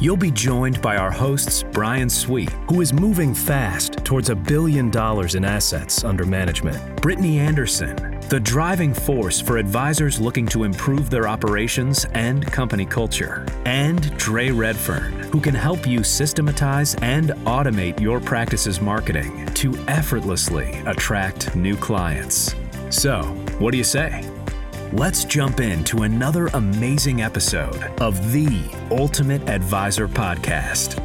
You'll be joined by our hosts, Brian Sweet, who is moving fast towards a billion dollars in assets under management, Brittany Anderson, the driving force for advisors looking to improve their operations and company culture, and Dre Redfern, who can help you systematize and automate your practice's marketing to effortlessly attract new clients. So, what do you say? Let's jump into another amazing episode of the Ultimate Advisor Podcast.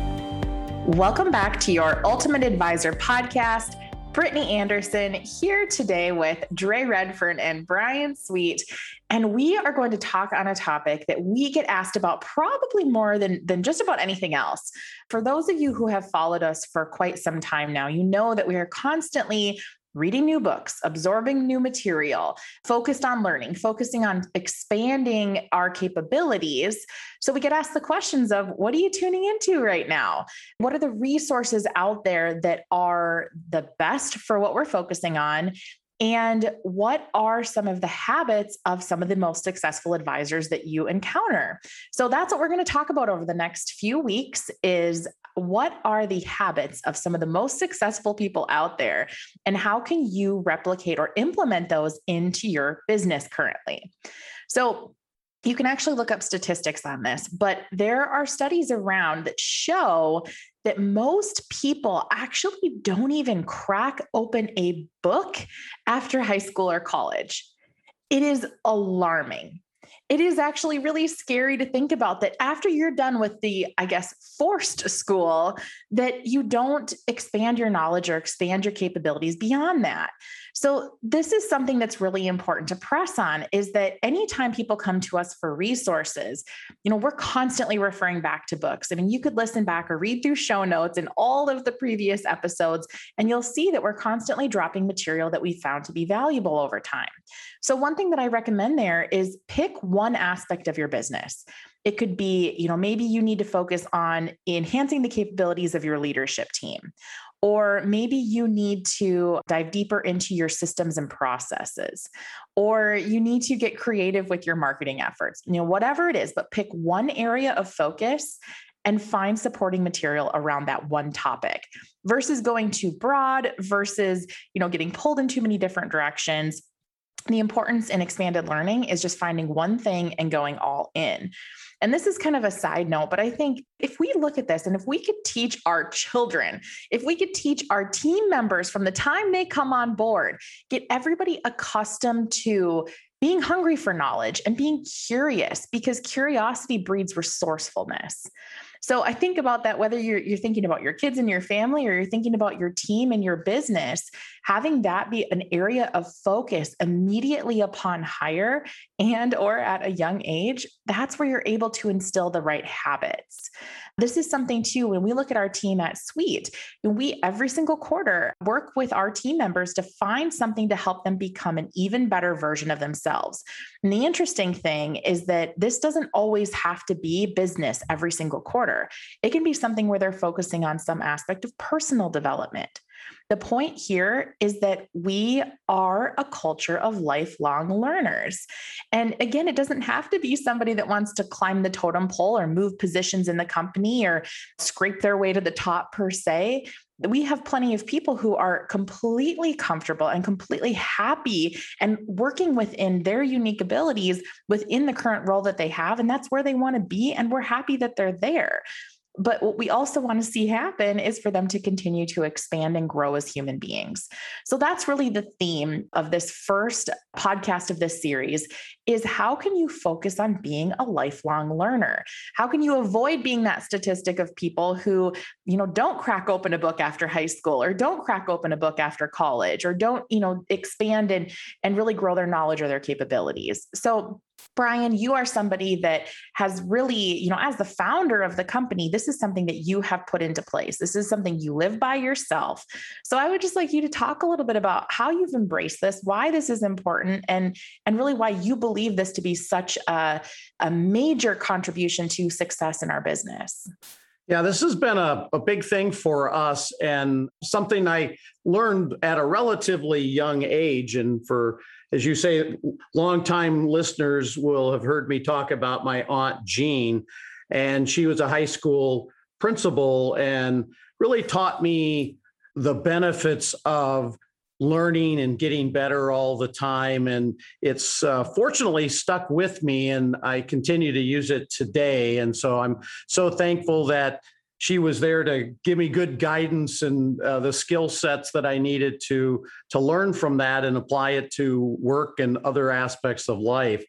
Welcome back to your Ultimate Advisor Podcast. Brittany Anderson here today with Dre Redfern and Brian Sweet. And we are going to talk on a topic that we get asked about probably more than, than just about anything else. For those of you who have followed us for quite some time now, you know that we are constantly reading new books, absorbing new material, focused on learning, focusing on expanding our capabilities. So we get asked the questions of what are you tuning into right now? What are the resources out there that are the best for what we're focusing on? And what are some of the habits of some of the most successful advisors that you encounter? So that's what we're going to talk about over the next few weeks is what are the habits of some of the most successful people out there and how can you replicate or implement those into your business currently? So you can actually look up statistics on this, but there are studies around that show that most people actually don't even crack open a book after high school or college. It is alarming it is actually really scary to think about that after you're done with the, I guess, forced school, that you don't expand your knowledge or expand your capabilities beyond that. So this is something that's really important to press on is that anytime people come to us for resources, you know, we're constantly referring back to books. I mean, you could listen back or read through show notes and all of the previous episodes, and you'll see that we're constantly dropping material that we found to be valuable over time. So one thing that I recommend there is pick one aspect of your business. It could be, you know, maybe you need to focus on enhancing the capabilities of your leadership team, or maybe you need to dive deeper into your systems and processes, or you need to get creative with your marketing efforts, you know, whatever it is, but pick one area of focus and find supporting material around that one topic versus going too broad versus you know getting pulled in too many different directions the importance in expanded learning is just finding one thing and going all in and this is kind of a side note, but I think if we look at this and if we could teach our children, if we could teach our team members from the time they come on board, get everybody accustomed to being hungry for knowledge and being curious because curiosity breeds resourcefulness. So I think about that whether you're you're thinking about your kids and your family or you're thinking about your team and your business, having that be an area of focus immediately upon hire and or at a young age, that's where you're able to instill the right habits. This is something too, when we look at our team at Sweet, we every single quarter work with our team members to find something to help them become an even better version of themselves. And the interesting thing is that this doesn't always have to be business every single quarter. It can be something where they're focusing on some aspect of personal development. The point here is that we are a culture of lifelong learners. And again, it doesn't have to be somebody that wants to climb the totem pole or move positions in the company or scrape their way to the top per se we have plenty of people who are completely comfortable and completely happy and working within their unique abilities within the current role that they have. And that's where they want to be. And we're happy that they're there. But what we also want to see happen is for them to continue to expand and grow as human beings. So that's really the theme of this first podcast of this series is how can you focus on being a lifelong learner? How can you avoid being that statistic of people who, you know, don't crack open a book after high school or don't crack open a book after college or don't, you know, expand and and really grow their knowledge or their capabilities. So Brian, you are somebody that has really, you know, as the founder of the company, this is something that you have put into place. This is something you live by yourself. So I would just like you to talk a little bit about how you've embraced this, why this is important, and and really why you believe this to be such a, a major contribution to success in our business. Yeah, this has been a, a big thing for us and something I learned at a relatively young age. And for, as you say, longtime listeners will have heard me talk about my Aunt Jean. And she was a high school principal and really taught me the benefits of learning and getting better all the time. And it's uh, fortunately stuck with me, and I continue to use it today. And so I'm so thankful that she was there to give me good guidance and uh, the skill sets that I needed to to learn from that and apply it to work and other aspects of life.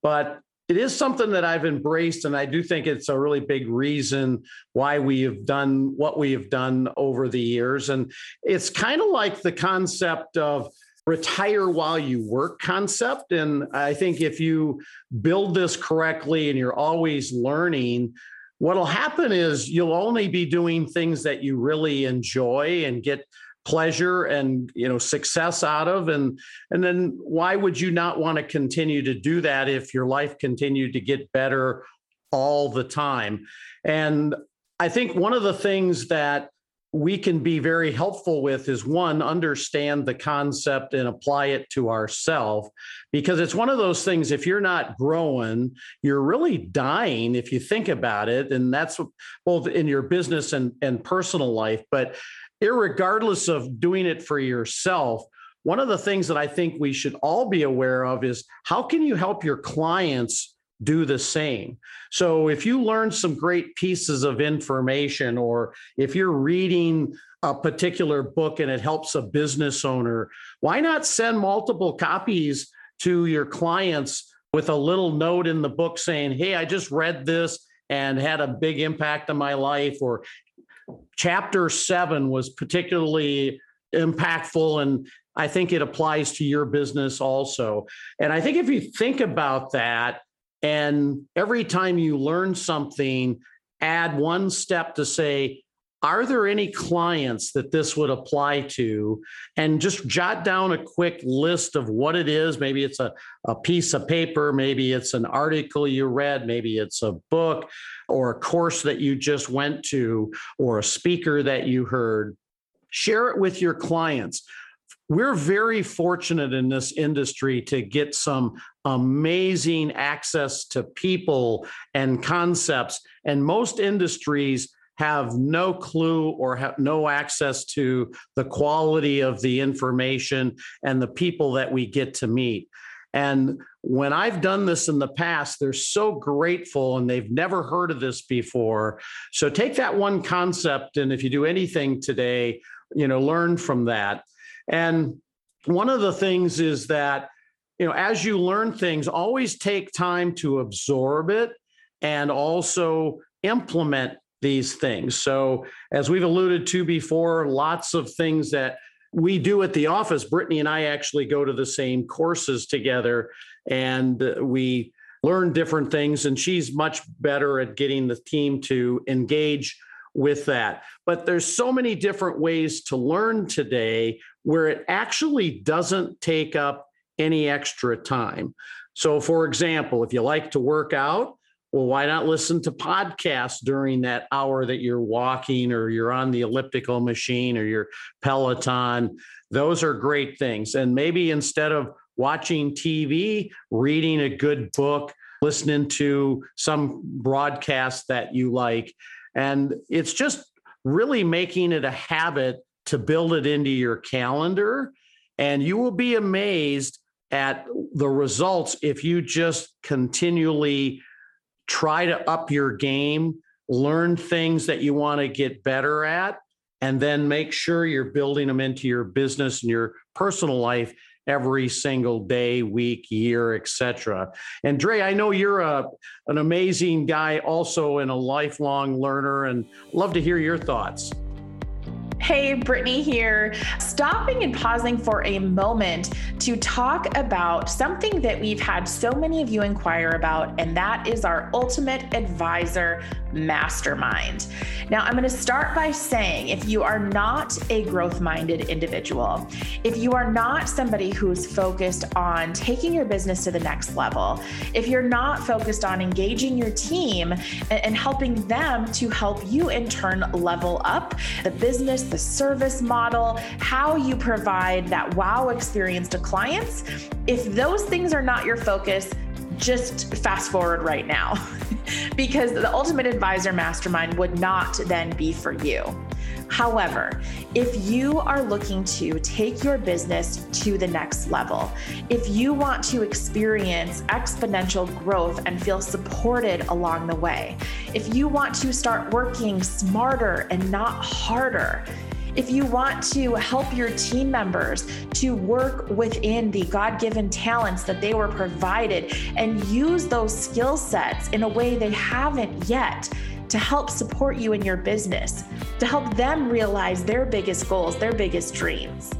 But it is something that I've embraced, and I do think it's a really big reason why we have done what we have done over the years. And it's kind of like the concept of retire while you work concept. And I think if you build this correctly and you're always learning, what'll happen is you'll only be doing things that you really enjoy and get pleasure and you know success out of. And and then why would you not want to continue to do that if your life continued to get better all the time? And i think one of the things that we can be very helpful with is one understand the concept and apply it to ourselves because it's one of those things if you're not growing you're really dying if you think about it. And that's both in your business and, and personal life. But regardless of doing it for yourself, one of the things that I think we should all be aware of is how can you help your clients do the same? So if you learn some great pieces of information, or if you're reading a particular book and it helps a business owner, why not send multiple copies to your clients with a little note in the book saying, Hey, I just read this and had a big impact on my life, or chapter seven was particularly impactful and I think it applies to your business also. And I think if you think about that, and every time you learn something, add one step to say, are there any clients that this would apply to? And just jot down a quick list of what it is. Maybe it's a, a piece of paper, maybe it's an article you read, maybe it's a book or a course that you just went to or a speaker that you heard. Share it with your clients we're very fortunate in this industry to get some amazing access to people and concepts. And most industries have no clue or have no access to the quality of the information and the people that we get to meet. And when I've done this in the past, they're so grateful and they've never heard of this before. So take that one concept, and if you do anything today, you know, learn from that. And one of the things is that, you know, as you learn things, always take time to absorb it and also implement these things. So, as we've alluded to before, lots of things that we do at the office. Brittany and I actually go to the same courses together and we learn different things. And she's much better at getting the team to engage with that. But there's so many different ways to learn today where it actually doesn't take up any extra time. So, for example, if you like to work out, well, why not listen to podcasts during that hour that you're walking or you're on the elliptical machine or your Peloton? Those are great things. And maybe instead of watching TV, reading a good book, listening to some broadcast that you like. And it's just really making it a habit to build it into your calendar. And you will be amazed at the results if you just continually try to up your game, learn things that you want to get better at, and then make sure you're building them into your business and your personal life every single day, week, year, etc. And Dre, I know you're a an amazing guy, also and a lifelong learner, and love to hear your thoughts. Hey, Brittany here, stopping and pausing for a moment to talk about something that we've had so many of you inquire about, and that is our Ultimate Advisor Mastermind. Now, I'm going to start by saying if you are not a growth minded individual, if you are not somebody who's focused on taking your business to the next level, if you're not focused on engaging your team and, helping them to help you in turn level up the business, the service model, how you provide that wow experience to clients. If those things are not your focus, just fast forward right now because the Ultimate Advisor Mastermind would not then be for you. However, if you are looking to take your business to the next level, if you want to experience exponential growth and feel supported along the way, if you want to start working smarter and not harder, if you want to help your team members to work within the God given talents that they were provided and use those skill sets in a way they haven't yet to help support you in your business, to help them realize their biggest goals, their biggest dreams.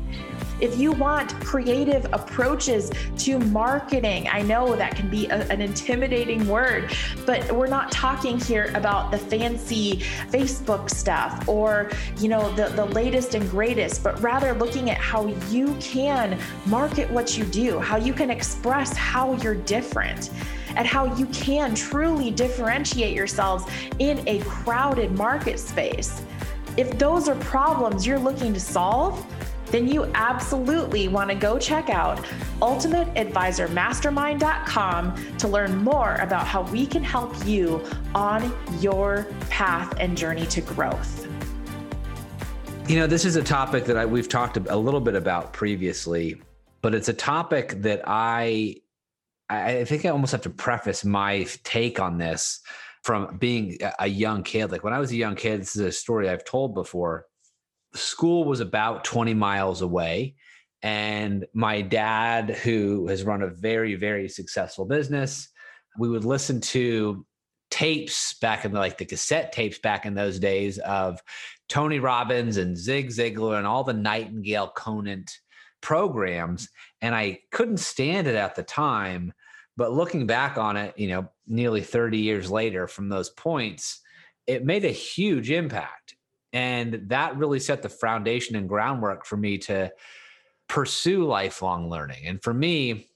If you want creative approaches to marketing, I know that can be a, an intimidating word, but we're not talking here about the fancy Facebook stuff or, you know, the, the latest and greatest, but rather looking at how you can market what you do, how you can express how you're different at how you can truly differentiate yourselves in a crowded market space. If those are problems you're looking to solve, then you absolutely want to go check out ultimateadvisormastermind.com to learn more about how we can help you on your path and journey to growth. You know, this is a topic that I, we've talked a little bit about previously, but it's a topic that I I think I almost have to preface my take on this from being a young kid. Like when I was a young kid, this is a story I've told before school was about 20 miles away. And my dad, who has run a very, very successful business, we would listen to tapes back in the, like the cassette tapes back in those days of Tony Robbins and Zig Ziglar and all the Nightingale Conant programs. And I couldn't stand it at the time. But looking back on it, you know, nearly 30 years later from those points, it made a huge impact. And that really set the foundation and groundwork for me to pursue lifelong learning. And for me,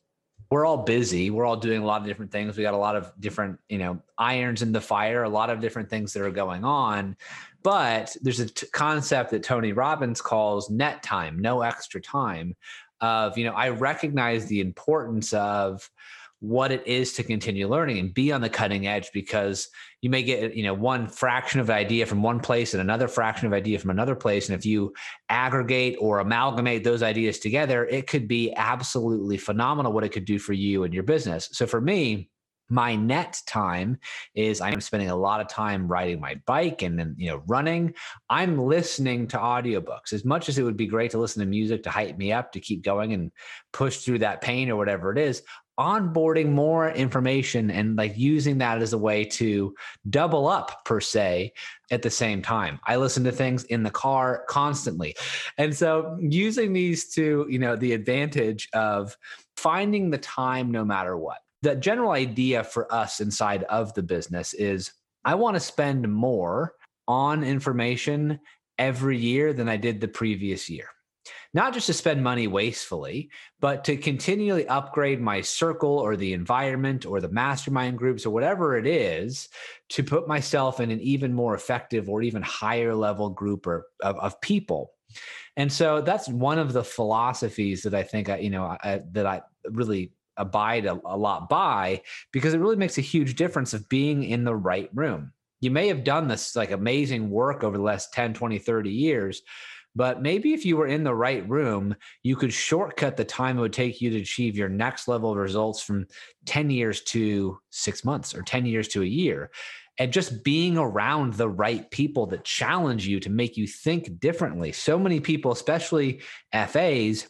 we're all busy. We're all doing a lot of different things. We got a lot of different, you know, irons in the fire, a lot of different things that are going on. But there's a t- concept that Tony Robbins calls net time, no extra time. Of, you know, I recognize the importance of what it is to continue learning and be on the cutting edge because you may get you know one fraction of idea from one place and another fraction of idea from another place. And if you aggregate or amalgamate those ideas together it could be absolutely phenomenal what it could do for you and your business. So for me my net time is i'm spending a lot of time riding my bike and then you know running. I'm listening to audiobooks. As much as it would be great to listen to music to hype me up to keep going and push through that pain or whatever it is onboarding more information and like using that as a way to double up per se at the same time. I listen to things in the car constantly. And so using these to you know the advantage of finding the time no matter what. The general idea for us inside of the business is i want to spend more on information every year than i did the previous year not just to spend money wastefully, but to continually upgrade my circle or the environment or the mastermind groups or whatever it is to put myself in an even more effective or even higher level group or, of, of people. And so that's one of the philosophies that I think I, you know, I, that I really abide a, a lot by because it really makes a huge difference of being in the right room. You may have done this like amazing work over the last 10, 20, 30 years, but maybe if you were in the right room, you could shortcut the time it would take you to achieve your next level of results from 10 years to six months or 10 years to a year. And just being around the right people that challenge you to make you think differently. So many people, especially FAs,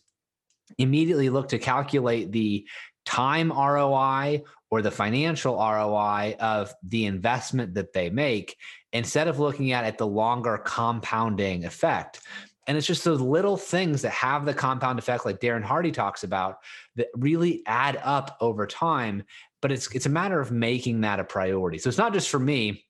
immediately look to calculate the time ROI or the financial ROI of the investment that they make instead of looking at it the longer compounding effect. And it's just those little things that have the compound effect, like Darren Hardy talks about, that really add up over time. But it's it's a matter of making that a priority. So it's not just for me.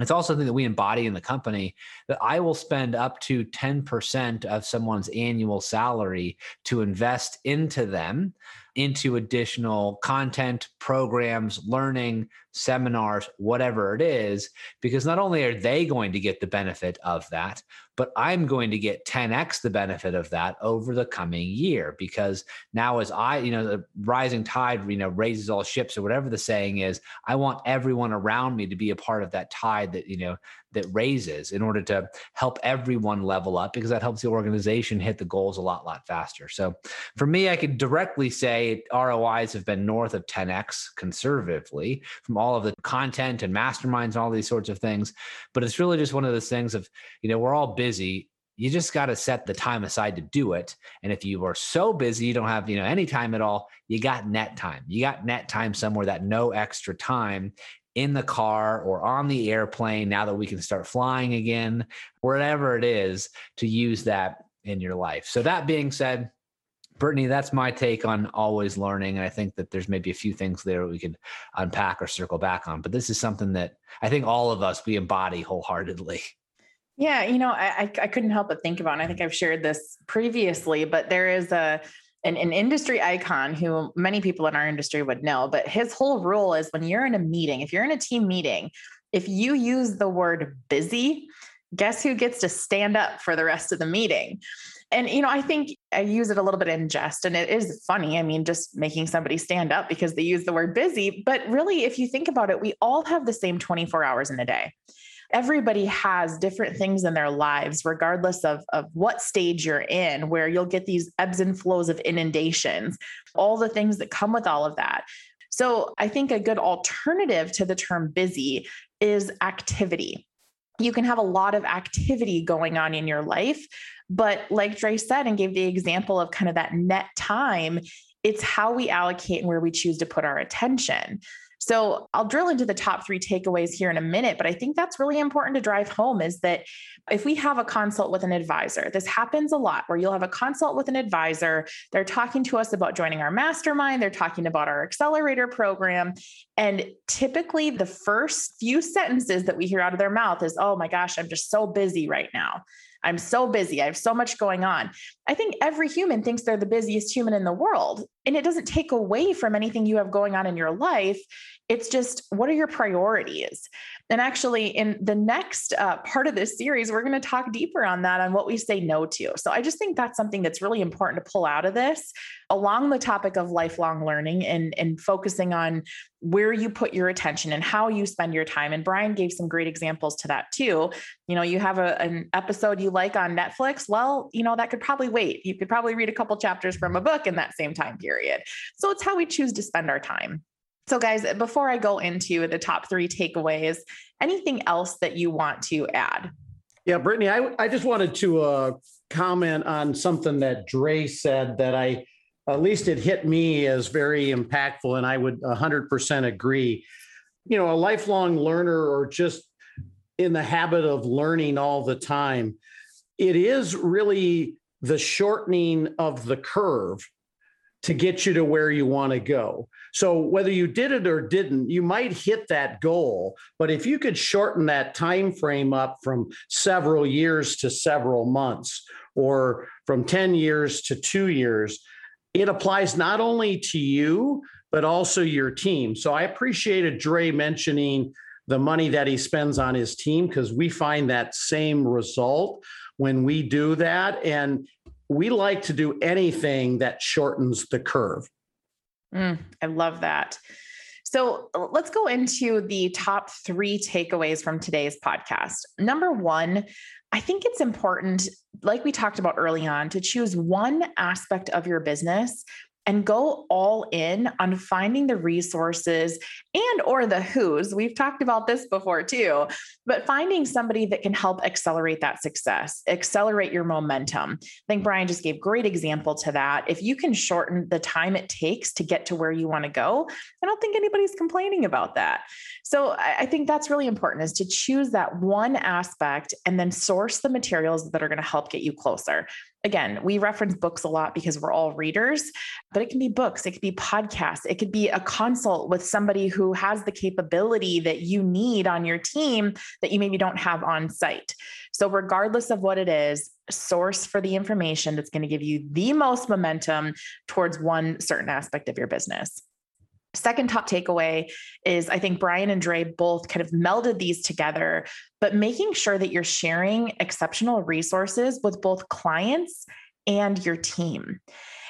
It's also something that we embody in the company that I will spend up to 10% of someone's annual salary to invest into them into additional content, programs, learning, seminars, whatever it is, because not only are they going to get the benefit of that, but I'm going to get 10x the benefit of that over the coming year. Because now, as I, you know, the rising tide, you know, raises all ships or whatever the saying is, I want everyone around me to be a part of that tide that, you know, that raises in order to help everyone level up because that helps the organization hit the goals a lot lot faster. So for me i could directly say rois have been north of 10x conservatively from all of the content and masterminds and all these sorts of things. But it's really just one of those things of you know we're all busy. You just got to set the time aside to do it. And if you are so busy you don't have you know any time at all you got net time. You got net time somewhere that no extra time in the car or on the airplane now that we can start flying again, wherever it is to use that in your life. So, that being said, Brittany, that's my take on always learning. And I think that there's maybe a few things there we could unpack or circle back on. But this is something that I think all of us we embody wholeheartedly. Yeah, you know, I I couldn't help but think about. And I think I've shared this previously, but there is a an, an industry icon who many people in our industry would know, but his whole rule is when you're in a meeting, if you're in a team meeting, if you use the word busy, guess who gets to stand up for the rest of the meeting? And, you know, I think I use it a little bit in jest and it is funny. I mean, just making somebody stand up because they use the word busy. But really, if you think about it, we all have the same 24 hours in a day everybody has different things in their lives, regardless of, of what stage you're in, where you'll get these ebbs and flows of inundations, all the things that come with all of that. So I think a good alternative to the term busy is activity. You can have a lot of activity going on in your life, but like Dre said and gave the example of kind of that net time, it's how we allocate and where we choose to put our attention. So I'll drill into the top three takeaways here in a minute, but I think that's really important to drive home is that if we have a consult with an advisor, this happens a lot where you'll have a consult with an advisor. They're talking to us about joining our mastermind, they're talking about our accelerator program. And typically, the first few sentences that we hear out of their mouth is, Oh my gosh, I'm just so busy right now. I'm so busy. I have so much going on. I think every human thinks they're the busiest human in the world. And it doesn't take away from anything you have going on in your life. It's just what are your priorities? And actually, in the next uh, part of this series, we're going to talk deeper on that, on what we say no to. So I just think that's something that's really important to pull out of this along the topic of lifelong learning and, and focusing on where you put your attention and how you spend your time. And Brian gave some great examples to that too. You know, you have a, an episode you like on Netflix. Well, you know, that could probably wait. You could probably read a couple chapters from a book in that same time period. So it's how we choose to spend our time. So, guys, before I go into the top three takeaways, anything else that you want to add? Yeah, Brittany, I, I just wanted to uh, comment on something that Dre said that I, at least it hit me as very impactful, and I would 100% agree. You know, a lifelong learner or just in the habit of learning all the time, it is really the shortening of the curve to get you to where you want to go. So whether you did it or didn't, you might hit that goal, but if you could shorten that time frame up from several years to several months or from 10 years to 2 years, it applies not only to you but also your team. So I appreciated Dre mentioning the money that he spends on his team because we find that same result when we do that and we like to do anything that shortens the curve. Mm, I love that. So let's go into the top three takeaways from today's podcast. Number one, I think it's important, like we talked about early on, to choose one aspect of your business and go all in on finding the resources and or the who's. We've talked about this before too but finding somebody that can help accelerate that success accelerate your momentum. I think brian just gave great example to that. If you can shorten the time it takes to get to where you want to go i don't think anybody's complaining about that. So i think that's really important is to choose that one aspect and then source the materials that are going to help get you closer again, we reference books a lot because we're all readers, but it can be books, it could be podcasts, it could be a consult with somebody who has the capability that you need on your team that you maybe don't have on site. So, regardless of what it is, source for the information that's going to give you the most momentum towards one certain aspect of your business. Second top takeaway is I think Brian and Dre both kind of melded these together, but making sure that you're sharing exceptional resources with both clients and your team.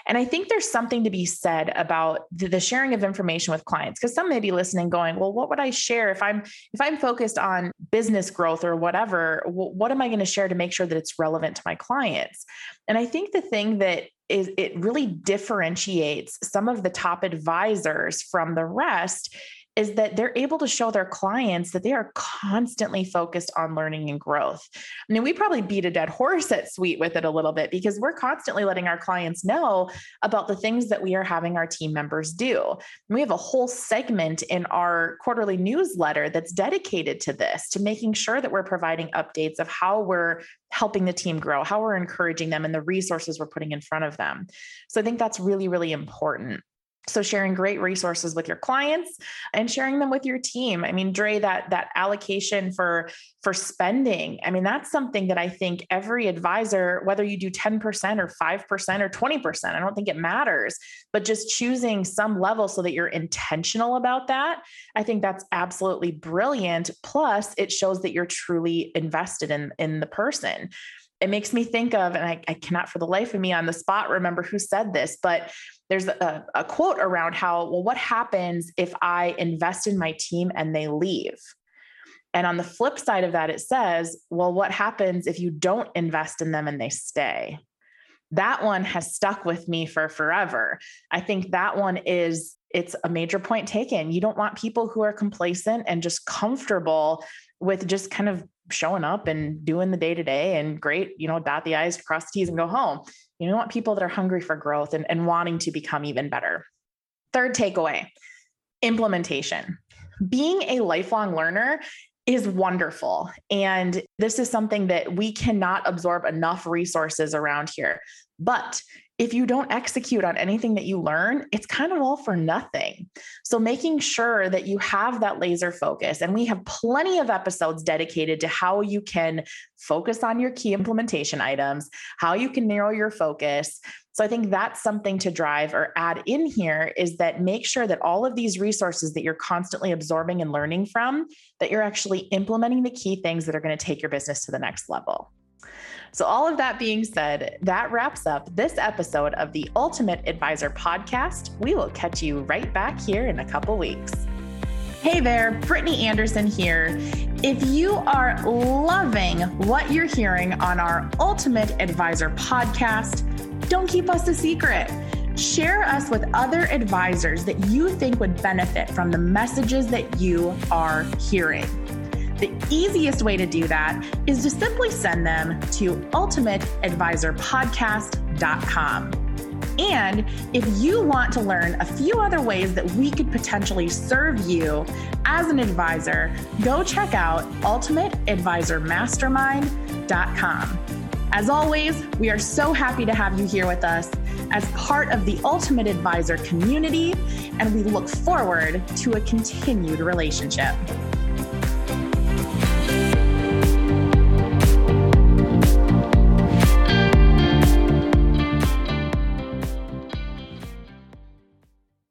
And I think there's something to be said about the, sharing of information with clients because some may be listening going, well, what would I share if I'm if I'm focused on business growth or whatever, what am I going to share to make sure that it's relevant to my clients? And I think the thing that is it really differentiates some of the top advisors from the rest is that they're able to show their clients that they are constantly focused on learning and growth. I mean, we probably beat a dead horse at Sweet with it a little bit because we're constantly letting our clients know about the things that we are having our team members do. And we have a whole segment in our quarterly newsletter that's dedicated to this, to making sure that we're providing updates of how we're helping the team grow, how we're encouraging them, and the resources we're putting in front of them. So I think that's really, really important. So sharing great resources with your clients and sharing them with your team. I mean, Dre, that that allocation for for spending. I mean, that's something that I think every advisor, whether you do 10% or 5% or 20%, I don't think it matters, but just choosing some level so that you're intentional about that. I think that's absolutely brilliant. Plus, it shows that you're truly invested in in the person it makes me think of, and I, I, cannot for the life of me on the spot remember who said this, but there's a, a quote around how, well, what happens if I invest in my team and they leave? And on the flip side of that, it says, well, what happens if you don't invest in them and they stay? That one has stuck with me for forever. I think that one is it's a major point taken. You don't want people who are complacent and just comfortable with just kind of showing up and doing the day to day and great, you know, dot the I's, cross the T's and go home. You don't want people that are hungry for growth and, and wanting to become even better. Third takeaway implementation. Being a lifelong learner is wonderful. And this is something that we cannot absorb enough resources around here. But if you don't execute on anything that you learn, it's kind of all for nothing. So, making sure that you have that laser focus, and we have plenty of episodes dedicated to how you can focus on your key implementation items, how you can narrow your focus. So, I think that's something to drive or add in here is that make sure that all of these resources that you're constantly absorbing and learning from, that you're actually implementing the key things that are going to take your business to the next level. So, all of that being said, that wraps up this episode of the Ultimate Advisor podcast. We will catch you right back here in a couple weeks. Hey there, Brittany Anderson here. If you are loving what you're hearing on our Ultimate Advisor podcast, don't keep us a secret. Share us with other advisors that you think would benefit from the messages that you are hearing. The easiest way to do that is to simply send them to ultimateadvisorpodcast.com. And if you want to learn a few other ways that we could potentially serve you as an advisor, go check out ultimateadvisormastermind.com. As always, we are so happy to have you here with us as part of the Ultimate Advisor community, and we look forward to a continued relationship.